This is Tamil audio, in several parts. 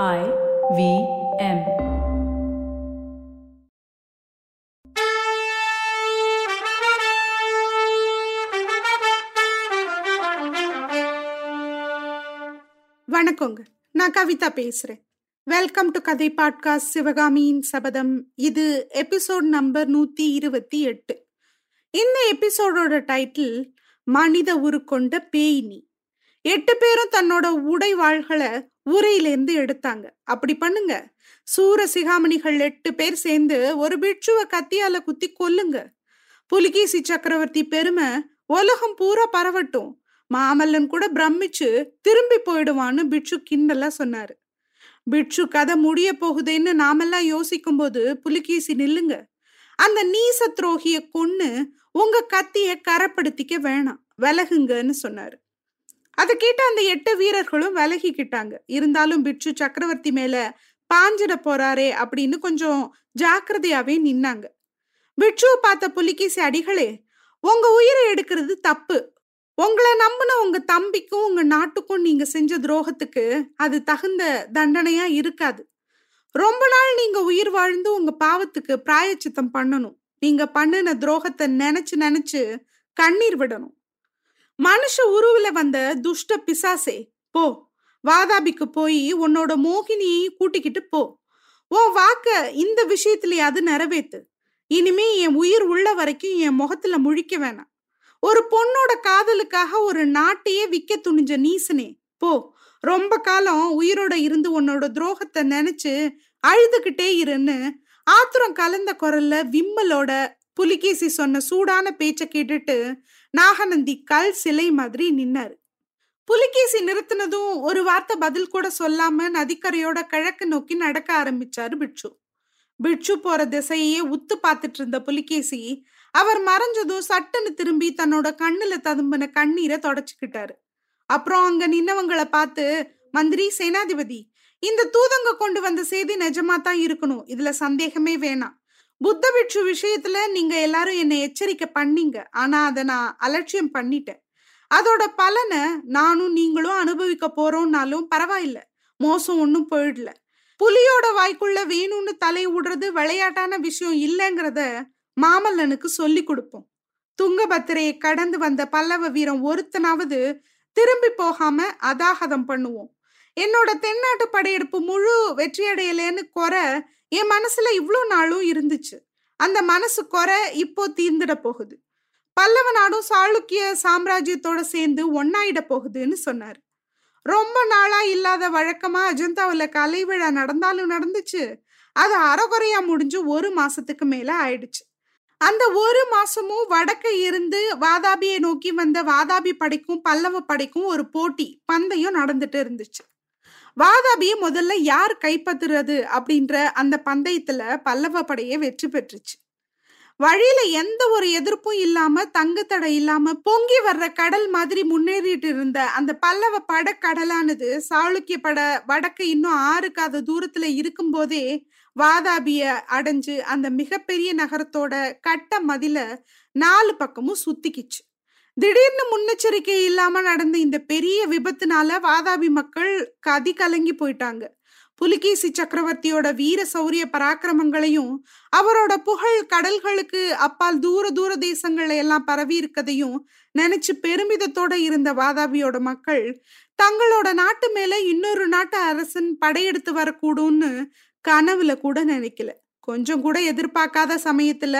I V M. வணக்கங்க. நான் கவிதா பேசுறேன். வெல்கம் டு கதை பாட்காஸ்ட் சிவகாமியின் சபதம் இது எபிசோட் நம்பர் நூத்தி இருபத்தி எட்டு. இந்த எபிசோடோட டைட்டில் மனித உருக்கொண்ட பேய்னி எட்டு பேரும் தன்னோட உடைவாள்களை ஊரையிலேருந்து உரையிலேருந்து எடுத்தாங்க. அப்படி பண்ணுங்க. சூர சிகாமணிகள் எட்டு பேர் சேர்ந்து ஒரு பிட்சுவை கத்தியால குத்தி கொல்லுங்க. புலிகேசி சக்கரவர்த்தி பெருமை உலகம் பூரா பரவட்டும். மாமல்லன் கூட பிரமிச்சு திரும்பி போயிடுவான்னு பிட்சு கிண்டலா சொன்னாரு. பிட்சு கதை முடிய போகுதேன்னு நாமெல்லாம் யோசிக்கும் போது புலிகேசி நில்லுங்க. அந்த நீச துரோகிய கொன்னு உங்க கத்திய கரப்படுத்திக்க வேணாம். விலகுங்கன்னு சொன்னாரு. அதை கேட்ட அந்த எட்டு வீரர்களும் விலகிக்கிட்டாங்க. இருந்தாலும் பிட்சு சக்கரவர்த்தி மேல பாஞ்சிட போறாரே அப்படின்னு கொஞ்சம் ஜாக்கிரதையாவே நின்னாங்க. பிட்சுவை பார்த்த புலிகேசி அடிகளே உங்க உயிரை எடுக்கிறது தப்பு. உங்களை நம்பின உங்க தம்பிக்கும் உங்க நாட்டுக்கும் நீங்க செஞ்ச துரோகத்துக்கு அது தகுந்த தண்டனையா இருக்காது. ரொம்ப நாள் நீங்க உயிர் வாழ்ந்து உங்க பாவத்துக்கு பிராயச்சித்தம் பண்ணணும். நீங்க பண்ணின துரோகத்தை நினைச்சு நினைச்சு கண்ணீர் விடணும். மனுஷ உருவில வந்த துஷ்ட பிசாசே போ. வாதாபிக்கு போய் உன்னோட மோகினியை கூட்டிக்கிட்டு போ. உன் வாக்க இந்த விஷயத்திலேயாவது நிறைவேத்து. இனிமே என் உயிர் உள்ள வரைக்கும் என் முகத்துல முழிக்க வேணாம். ஒரு பொண்ணோட காதலுக்காக ஒரு நாட்டையே விக்க துணிஞ்ச நீசனே போ. ரொம்ப காலம் உயிரோட இருந்து உன்னோட துரோகத்தை நினைச்சு அழுதுகிட்டே இருன்னு ஆத்திரம் கலந்த குரல்ல விம்மலோட புலிகேசி சொன்ன சூடான பேச்சை கேட்டுட்டு நாகநந்தி கல் சிலை மாதிரி நின்னாரு. புலிகேசி நிறுத்தினதும் ஒரு வார்த்தை பதில் கூட சொல்லாம நதிக்கரையோட கிழக்கு நோக்கி நடக்க ஆரம்பிச்சாரு பிட்சு பிட்சு போற திசையே உத்து பார்த்துட்டு இருந்த புலிகேசி அவர் மறைஞ்சதும் சட்டுன்னு திரும்பி தன்னோட கண்ணுல ததும்பின கண்ணீரை தொடச்சுக்கிட்டாரு. அப்புறம் அங்க நின்னவங்களை பார்த்து மந்திரி சேனாதிபதி இந்த தூதங்க கொண்டு வந்த செய்தி நிஜமா தான் இருக்கணும். இதுல சந்தேகமே வேணாம். புத்த பிட்சு விஷயத்துல நீங்க எல்லாரும் என்னை எச்சரிக்கை பண்ணீங்க. ஆனா அதை நான் அலட்சியம் பண்ணிட்டேன். அதோட பலனை நானும் நீங்களும் அனுபவிக்க போறோம்னாலும் பரவாயில்ல. மோசம் ஒன்றும் போயிடல. புலியோட வாய்க்குள்ள வேணும்னு தலை விடுறது விளையாட்டான விஷயம் இல்லைங்கிறத மாமல்லனுக்கு சொல்லி கொடுப்போம். துங்கபத்திரையை கடந்து வந்த பல்லவ வீரம் ஒருத்தனாவது திரும்பி போகாம அதாகதம் பண்ணுவோம். என்னோட தென்னாட்டு படையெடுப்பு முழு வெற்றியடையலேன்னு குறை என் மனசுல இவ்வளோ நாளும் இருந்துச்சு. அந்த மனசு குறை இப்போ தீர்ந்துட போகுது. பல்லவ நாடும் சாளுக்கிய சாம்ராஜ்யத்தோட சேர்ந்து ஒன்னாயிட போகுதுன்னு சொன்னார். ரொம்ப நாளா இல்லாத வழக்கமா அஜந்தாவில் கலை விழா நடந்தாலும் நடந்துச்சு. அது அறகுறையா முடிஞ்சு ஒரு மாசத்துக்கு மேல ஆயிடுச்சு. அந்த ஒரு மாசமும் வடக்க இருந்து வாதாபியை நோக்கி வந்த வாதாபி படைக்கும் பல்லவ படைக்கும் ஒரு போட்டி பந்தயம் நடந்துட்டு இருந்துச்சு. வாதாபியை முதல்ல யார் கைப்பற்றுறது அப்படின்ற அந்த பந்தயத்துல பல்லவ படையே வெற்றி பெற்றுச்சு. வழியில எந்த ஒரு எதிர்ப்பும் இல்லாம தங்கு தடை இல்லாம பொங்கி வர்ற கடல் மாதிரி முன்னேறிட்டு இருந்த அந்த பல்லவ பட கடலானது சாளுக்கிய பட வடக்கு இன்னும் ஆறுக்காத தூரத்துல இருக்கும் போதே வாதாபிய அடைஞ்சு அந்த மிகப்பெரிய நகரத்தோட கட்ட மதில நாலு பக்கமும் சுத்திக்கிச்சு. திடீர்னு முன்னெச்சரிக்கை இல்லாம நடந்த இந்த பெரிய விபத்துனால வாதாபி மக்கள் கதி கலங்கி போயிட்டாங்க. புலிகேசி சக்கரவர்த்தியோட வீர சௌரிய பராக்கிரமங்களையும் அவரோட புகழ் கடல்களுக்கு அப்பால் தூர தூர தேசங்கள்ல எல்லாம் பரவி இருக்கதையும் நினைச்சு பெருமிதத்தோட இருந்த வாதாபியோட மக்கள் தங்களோட நாட்டு மேல இன்னொரு நாட்டு அரசன் படையெடுத்து வரக்கூடும்னு கனவுல கூட நினைக்கல. கொஞ்சம் கூட எதிர்பார்க்காத சமயத்துல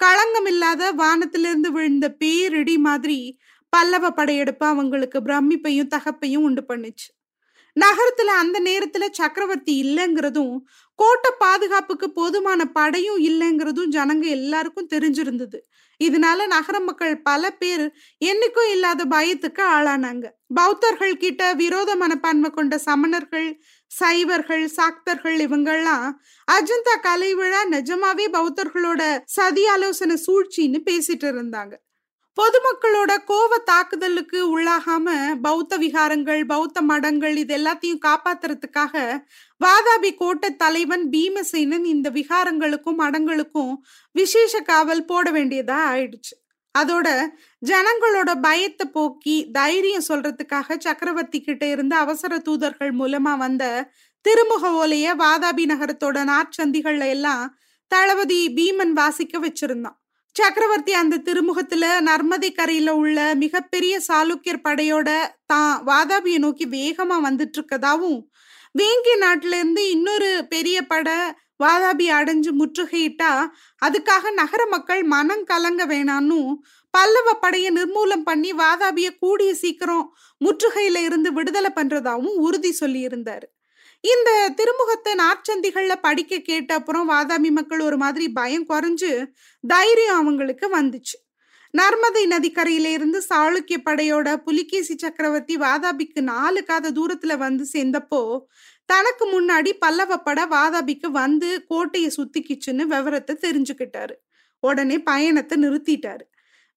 களங்கம் இல்லாத வானத்திலிருந்து விழுந்த பேரிடி மாதிரி பல்லவ படையெடுப்பு அவங்களுக்கு பிரமிப்பையும் தகப்பையும் உண்டு பண்ணுச்சு. நகரத்துல அந்த நேரத்துல சக்கரவர்த்தி இல்லைங்கிறதும் கோட்டை பாதுகாப்புக்கு போதுமான படையும் இல்லைங்கிறதும் ஜனங்க எல்லாருக்கும் தெரிஞ்சிருந்தது. இதனால நகர மக்கள் பல பேர் என்னைக்கும் இல்லாத பயத்துக்கு ஆளானாங்க. பௌத்தர்கள் கிட்ட விரோத மனப்பான்மை கொண்ட சமணர்கள் சைவர்கள் சாக்தர்கள் இவங்கெல்லாம் அஜந்தா கலை விழா நிஜமாவே பௌத்தர்களோட சதி ஆலோசனை சூழ்ச்சின்னு பேசிட்டு இருந்தாங்க. பொதுமக்களோட கோவ தாக்குதலுக்கு உள்ளாகாம பௌத்த விகாரங்கள் பௌத்த மடங்கள் இது எல்லாத்தையும் காப்பாத்துறதுக்காக வாதாபி கோட்டை தலைவன் பீமசேனன் இந்த விகாரங்களுக்கும் மடங்களுக்கும் விசேஷ காவல் போட வேண்டியதா ஆயிடுச்சு. அதோட ஜனங்களோட பயத்தை போக்கி தைரியம் சொல்றதுக்காக சக்கரவர்த்தி கிட்ட இருந்து அவசர தூதர்கள் மூலமா வந்த திருமுக ஓலைய வாதாபி நகரத்தோட நாற்சந்திகள்ல எல்லாம் தளபதி பீமன் வாசிக்க வச்சிருந்தான். சக்கரவர்த்தி அந்த திருமுகத்துல நர்மதை கரையில உள்ள மிகப்பெரிய சாளுக்கியர் படையோட தான் வாதாபியை நோக்கி வேகமா வந்துட்டு இருக்கதாவும் வேங்கி நாட்டிலேருந்து இன்னொரு பெரிய படை வாதாபி அடைஞ்சு முற்றுகையிட்டா அதுக்காக நகர மக்கள் மனம் கலங்க வேணான்னு பல்லவ படையை நிர்மூலம் பண்ணி வாதாபிய கூடிய சீக்கிரம் முற்றுகையில இருந்து விடுதலை பண்றதாவும் உறுதி சொல்லியிருந்தாரு. இந்த திருமுகத்தை நாற்சந்திகள்ல படிக்க கேட்ட அப்புறம் வாதாபி மக்கள் ஒரு மாதிரி பயம் குறைஞ்சு தைரியம் அவங்களுக்கு வந்துச்சு. நர்மதை நதிக்கரையில இருந்து சாளுக்கிய படையோட புலிகேசி சக்கரவர்த்தி வாதாபிக்கு நாலு காத தூரத்துல வந்து சேர்ந்தப்போ தனக்கு முன்னாடி பல்லவ வாதாபிக்கு வந்து கோட்டையை சுத்திக்கிச்சுன்னு விவரத்தை தெரிஞ்சுக்கிட்டாரு. உடனே பயணத்தை நிறுத்திட்டாரு.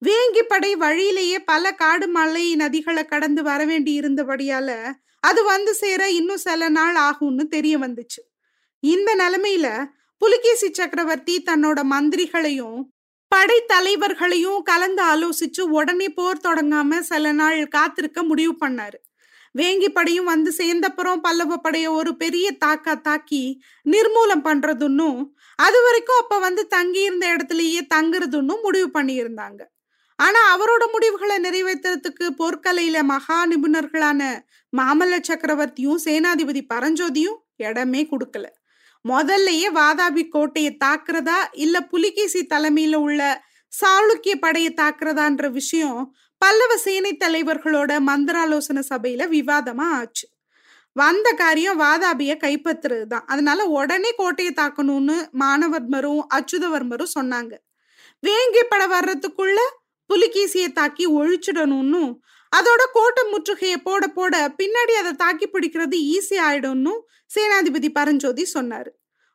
வேங்கி படை வழியிலேயே பல காடு மலை நதிகளை கடந்து வர வேண்டி இருந்தபடியால அது வந்து சேர இன்னும் சில நாள் ஆகும்னு தெரிய வந்துச்சு. இந்த நிலைமையில புலிகேசி சக்கரவர்த்தி தன்னோட மந்திரிகளையும் படை தலைவர்களையும் கலந்து ஆலோசிச்சு உடனே போர் தொடங்காம சில நாள் காத்திருக்க முடிவு பண்ணாரு. வேங்கி படையும் வந்து சேர்ந்தப்புறம் பல்லவ படைய ஒரு பெரிய தாக்கா தாக்கி நிர்மூலம் பண்றதுன்னும் அது வரைக்கும் அப்ப வந்து தங்கி இருந்த இடத்துலயே தங்குறதுன்னும் முடிவு பண்ணியிருந்தாங்க. ஆனா அவரோட முடிவுகளை நிறைவேற்றுறதுக்கு போர்க்கலையில மகா நிபுணர்களான மாமல்ல சக்கரவர்த்தியும் சேனாதிபதி பரஞ்சோதியும் இடமே கொடுக்கல. முதல்லயே வாதாபி கோட்டையை தாக்குறதா இல்ல புலிகேசி தலைமையில உள்ள சாளுக்கிய படையை தாக்குறதான்ற விஷயம் பல்லவ சேனை தலைவர்களோட மந்திராலோசனை சபையில விவாதமா ஆச்சு. வந்த காரியம் வாதாபிய கைப்பற்றுறது தான் அதனால உடனே கோட்டையை தாக்கணும்னு மானவர்மரும் அச்சுதவர்மரும் சொன்னாங்க. வேங்கி பட வர்றதுக்குள்ள புலிகேசியை தாக்கி ஒழிச்சிடணும்னு அதோட கோட்டை முற்றுகையை போட போட பின்னாடி அதை தாக்கி பிடிக்கிறது ஈஸி ஆயிடும்னு சேனாதிபதி பரஞ்சோதி சொன்னாரு.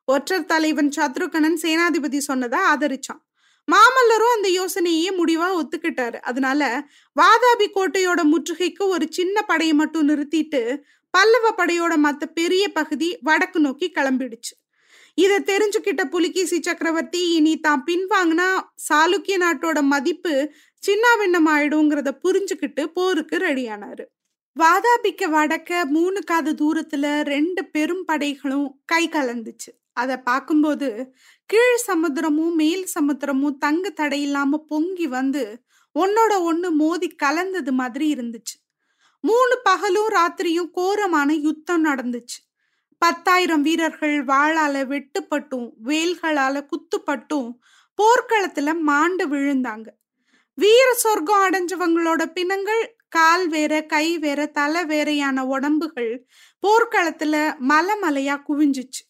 ஒற்றர் தலைவன் சத்ருகனன் சேனாதிபதி சொன்னதை ஆதரிச்சான். மாமல்லரும் அந்த யோசனையே முடிவா ஒத்துக்கிட்டாரு. அதனால வாதாபி கோட்டையோட முற்றுகைக்கு ஒரு சின்ன படையை மட்டும் நிறுத்திட்டு பல்லவ படையோட மத்த பெரிய பகுதி வடக்கு நோக்கி கிளம்பிடுச்சு. இதை தெரிஞ்சுக்கிட்ட புலிகேசி சக்கரவர்த்தி இனி தான் பின்வாங்கினா சாளுக்கிய நாட்டோட மதிப்பு சின்னாவின்னம் ஆயிடுங்கிறத புரிஞ்சுக்கிட்டு போருக்கு ரெடியானாரு. வாதாபிக்க வடக்க மூணு காத தூரத்துல ரெண்டு பெரும் படைகளும் கை கலந்துச்சு. அதை பார்க்கும்போது கீழ் சமுத்திரமும் மேல் சமுத்திரமும் தங்கு தடையில்லாம பொங்கி வந்து ஒன்னோட ஒண்ணு மோதி கலந்தது மாதிரி இருந்துச்சு. மூணு பகலும் ராத்திரியும் கோரமான யுத்தம் நடந்துச்சு. பத்தாயிரம் வீரர்கள் வாளால வெட்டுப்பட்டும் வேல்களால குத்துப்பட்டும் போர்க்களத்துல மாண்டு விழுந்தாங்க. வீர சொர்க்கம் அடைஞ்சவங்களோட பிணங்கள் கால் வேற கை வேற தலை வேறையான உடம்புகள் போர்க்களத்துல மலை மலையா குவிஞ்சிச்சு.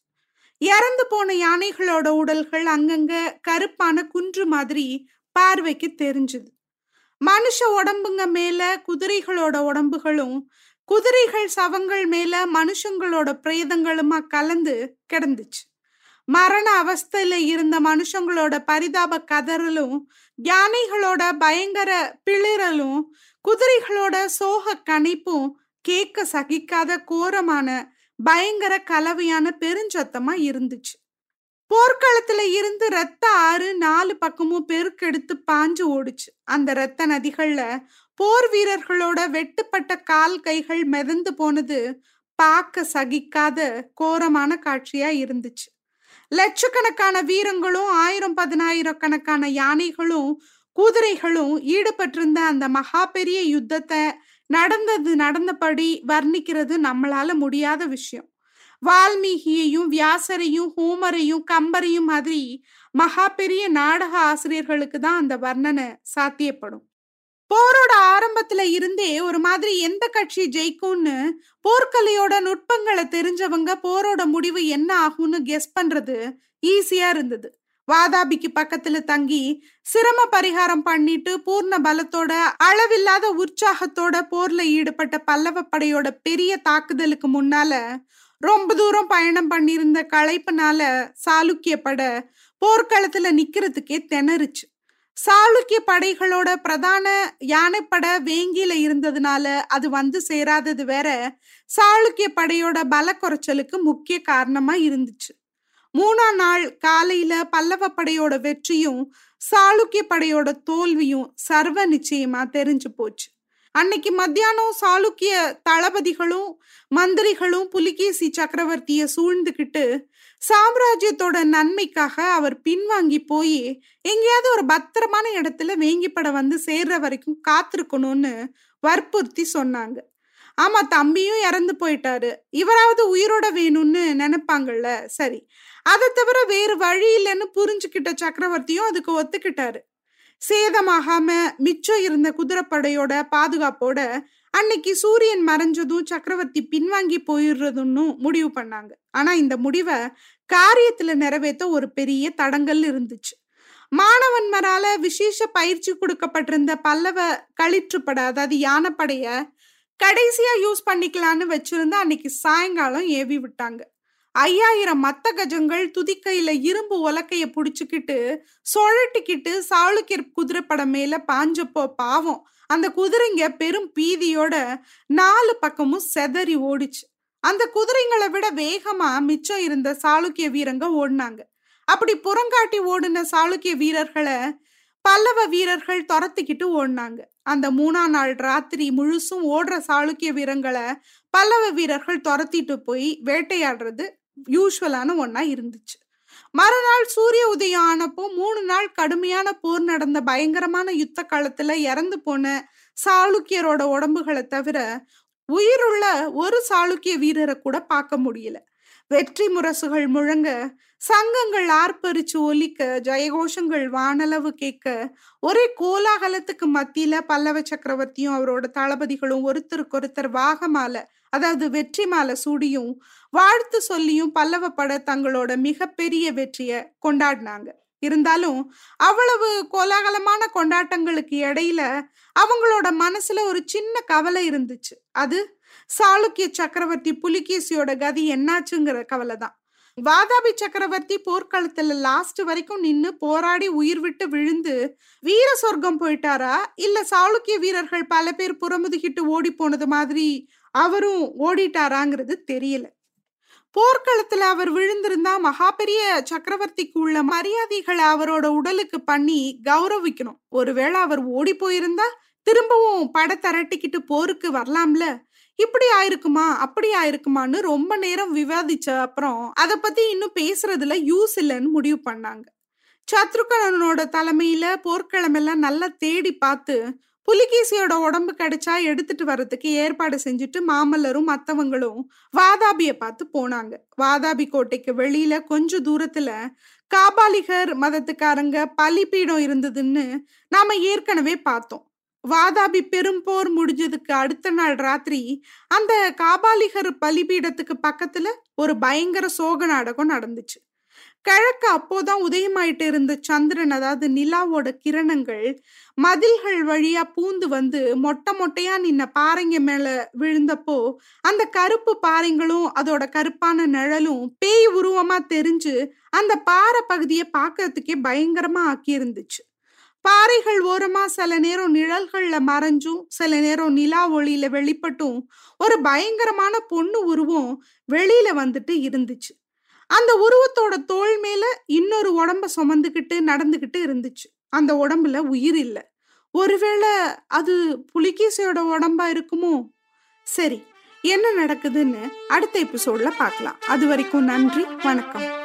இறந்து போன யானைகளோட உடல்கள் அங்கங்க கருப்பான குன்று மாதிரி பார்வைக்கு தெரிஞ்சுது. மனுஷ உடம்புங்க மேல குதிரைகளோட உடம்புகளும் குதிரைகள் சவங்கள் மேல மனுஷங்களோட பிரேதங்களுமா கலந்து கிடந்துச்சு. மரண அவஸ்தையில இருந்த மனுஷங்களோட பரிதாப கதறலும் யானைகளோட பயங்கர பிளிரலும் குதிரைகளோட சோக கணிப்பும் கேட்க சகிக்காத கோரமான பயங்கர கலவையான பெருஞ்சத்தமா இருந்துச்சு. போர்க்களத்துல இருந்து ரத்த ஆறு நாலு பக்கமும் பெருக்கெடுத்து பாஞ்சு ஓடுச்சு. அந்த ரத்த நதிகள்ல போர் வீரர்களோட வெட்டுப்பட்ட கால் கைகள் மிதந்து போனது பார்க்க சகிக்காத கோரமான காட்சியா இருந்துச்சு. லட்சக்கணக்கான வீரங்களும் ஆயிரம் பதினாயிரக்கணக்கான யானைகளும் குதிரைகளும் ஈடுபட்டிருந்த அந்த மகா பெரிய யுத்தத்தை நடந்தது நடந்தபடி வர்ணிக்கிறது நம்மளால முடியாத விஷயம். வால்மீகியையும் வியாசரையும் ஹோமரையும் கம்பரையும் மாதிரி மகா பெரிய நாடக ஆசிரியர்களுக்கு தான் அந்த வர்ணனை சாத்தியப்படும். போரோட ஆரம்பத்துல இருந்தே ஒரு மாதிரி எந்த கட்சி ஜெயிக்கும்னு போர்க்கலையோட நுட்பங்களை தெரிஞ்சவங்க போரோட முடிவு என்ன ஆகும்னு கெஸ் பண்றது ஈஸியா இருந்தது. வாதாபிக்கு பக்கத்துல தங்கி சிரம பரிகாரம் பண்ணிட்டு பூர்ண பலத்தோட அளவில்லாத உற்சாகத்தோட போர்ல ஈடுபட்ட பல்லவ படையோட பெரிய தாக்குதலுக்கு முன்னால ரொம்ப தூரம் பயணம் பண்ணியிருந்த களைப்புனால சாளுக்கிய படை போர்க்களத்துல நிக்கிறதுக்கே திணறுச்சு. சாளுக்கிய படைகளோட பிரதான யானைப்படை வேங்கியில இருந்ததுனால அது வந்து சேராதது வேற சாளுக்கிய படையோட பல குறைச்சலுக்கு முக்கிய காரணமா இருந்துச்சு. மூணாம் நாள் காலையில பல்லவ படையோட வெற்றியும் சாளுக்கிய படையோட தோல்வியும் சர்வ நிச்சயமா தெரிஞ்சு போச்சு. அன்னைக்கு மத்தியானம் சாளுக்கிய தளபதிகளும் மந்திரிகளும் புலிகேசி சக்கரவர்த்திய சூழ்ந்துகிட்டு சாம்ராஜ்யத்தோட நன்மைக்காக அவர் பின்வாங்கி போய் எங்கேயாவது ஒரு பத்திரமான இடத்துல வேங்கிப்பட வந்து சேர்ற வரைக்கும் காத்திருக்கணும்னு வற்புறுத்தி சொன்னாங்க. ஆமா தம்பியும் இறந்து போயிட்டாரு. இவராவது உயிரோட வேணும்னு நினைப்பாங்கல்ல சரி. அதை தவிர வேறு வழி இல்லைன்னு புரிஞ்சுக்கிட்ட சக்கரவர்த்தியும் அதுக்கு ஒத்துக்கிட்டாரு. சேதமாகாம மிச்சம் இருந்த குதிரைப்படையோட பாதுகாப்போட அன்னைக்கு சூரியன் மறைஞ்சதும் சக்கரவர்த்தி பின்வாங்கி போயிடுறதுன்னு முடிவு பண்ணாங்க. ஆனா இந்த முடிவை காரியத்துல நிறைவேற்ற ஒரு பெரிய தடங்கல் இருந்துச்சு. மாணவன்மரால விசேஷ பயிற்சி கொடுக்கப்பட்டிருந்த பல்லவ களிற்றுப்பட அதாவது யானைப்படைய கடைசியா யூஸ் பண்ணிக்கலான்னு வச்சிருந்து அன்னைக்கு சாயங்காலம் ஏவி விட்டாங்க. ஐயாயிரம் மத்த கஜங்கள் துதிக்கையில இரும்பு உலக்கைய புடிச்சுக்கிட்டு சுழட்டிக்கிட்டு சாளுக்கியர் குதிரைப்படம் மேல பாஞ்சப்போ பாவம். அந்த குதிரைங்க பெரும் பீதியோட நாலு பக்கமும் செதறி ஓடிச்சு. அந்த குதிரைங்களை விட வேகமா மிச்சம் இருந்த சாளுக்கிய வீரங்க ஓடினாங்க. அப்படி புறங்காட்டி ஓடின சாளுக்கிய வீரர்களை பல்லவ வீரர்கள் துரத்திக்கிட்டு ஓடினாங்க. அந்த மூணா நாள் ராத்திரி முழுசும் ஓடுற சாளுக்கிய வீரங்களை பல்லவ வீரர்கள் துரத்திட்டு போய் வேட்டையாடுறது யூஸ்வலான ஒன்னா இருந்துச்சு. மறுநாள் சூரிய உதயம் ஆனப்போ மூணு நாள் கடுமையான போர் நடந்த பயங்கரமான யுத்த காலத்துல இறந்து போன சாளுக்கியரோட உடம்புகளை தவிர உயிருள்ள ஒரு சாளுக்கிய வீரரை கூட பார்க்க முடியல. வெற்றி முரசுகள் முழங்க சங்கங்கள் ஆர்ப்பரிச்சு ஒலிக்க ஜெயகோஷங்கள் வானளவு கேட்க ஒரே கோலாகலத்துக்கு மத்தியில பல்லவ சக்கரவர்த்தியும் அவரோட தளபதிகளும் ஒருத்தருக்கு ஒருத்தர் வாகமால அதாவது வெற்றி மாலை சூடியும் வாழ்த்து சொல்லியும் பல்லவ பட தங்களோட மிகப்பெரிய வெற்றியை கொண்டாடினாங்க. இருந்தாலும் அவ்வளவு கோலாகலமான கொண்டாட்டங்களுக்கு இடையில அவங்களோட மனசுல ஒரு சின்ன கவலை இருந்துச்சு. அது சாளுக்கிய சக்கரவர்த்தி புலிகேசியோட கதி என்னாச்சுங்கிற கவலை தான். வாதாபி சக்கரவர்த்தி போர்க்களத்துல லாஸ்ட் வரைக்கும் நின்னு போராடி உயிர் விட்டு விழுந்து வீர சொர்க்கம் போயிட்டாரா? இல்ல சாளுக்கிய வீரர்கள் பல பேர் புறமுதுகிட்டு ஓடி போனது மாதிரி அவரும் ஓடிட்டாராங்கிறது தெரியல. போர்க்களத்துல அவர் விழுந்திருந்தா மகா பெரிய சக்கரவர்த்திக்கு உள்ள மரியாதைகளை அவரோட உடலுக்கு பண்ணி கௌரவிக்கணும். ஒருவேளை அவர் ஓடி போயிருந்தா திரும்பவும் பட திரட்டிக்கிட்டு போருக்கு வரலாம்ல. இப்படி ஆயிருக்குமா அப்படி ஆயிருக்குமான்னு ரொம்ப நேரம் விவாதிச்ச அப்புறம் அதை பத்தி இன்னும் பேசுறதுல யூஸ் இல்லைன்னு முடிவு பண்ணாங்க. சத்ருகனோட தலைமையில போர்க்களமெல்லாம் நல்லா தேடி பார்த்து புலிகேசியோட உடம்பு கிடைச்சா எடுத்துட்டு வர்றதுக்கு ஏற்பாடு செஞ்சுட்டு மாமல்லரும் மற்றவங்களும் வாதாபிய பார்த்து போனாங்க. வாதாபி கோட்டைக்கு வெளியில கொஞ்ச தூரத்துல காபாலிகர் மதத்துக்காரங்க பலிப்பீடம் இருந்ததுன்னு நாம ஏற்கனவே பார்த்தோம். வாதாபி பெரும்போர் முடிஞ்சதுக்கு அடுத்த நாள் ராத்திரி அந்த காபாலிகர் பலிபீடத்துக்கு பக்கத்துல ஒரு பயங்கர சோக நாடகம் நடந்துச்சு. கிழக்கு அப்போதான் உதயமாயிட்டு இருந்த சந்திரன் அதாவது நிலாவோட கிரணங்கள் மதில்கள் வழியா பூந்து வந்து மொட்டை மொட்டையா நின்ன பாறைங்க மேல விழுந்தப்போ அந்த கருப்பு பாறைங்களும் அதோட கருப்பான நிழலும் பேய் உருவமா தெரிஞ்சு அந்த பாறை பகுதியை பார்க்கறதுக்கே பயங்கரமா ஆக்கி இருந்துச்சு பாறைகள் ஓரமா சில நேரம் நிழல்கள்ல மறைஞ்சும் சில நேரம் நிலா ஒளியில வெளிப்பட்டும் ஒரு பயங்கரமான பொண்ணு உருவம் வெளியில வந்துட்டு இருந்துச்சு. அந்த உருவத்தோட தோல் மேல இன்னொரு உடம்ப சுமந்துக்கிட்டு நடந்துக்கிட்டு இருந்துச்சு. அந்த உடம்புல உயிர் இல்லை. ஒருவேளை அது புலிகேசியோட உடம்பா இருக்குமோ? சரி என்ன நடக்குதுன்னு அடுத்த எபிசோட்ல பார்க்கலாம். அது வரைக்கும் நன்றி வணக்கம்.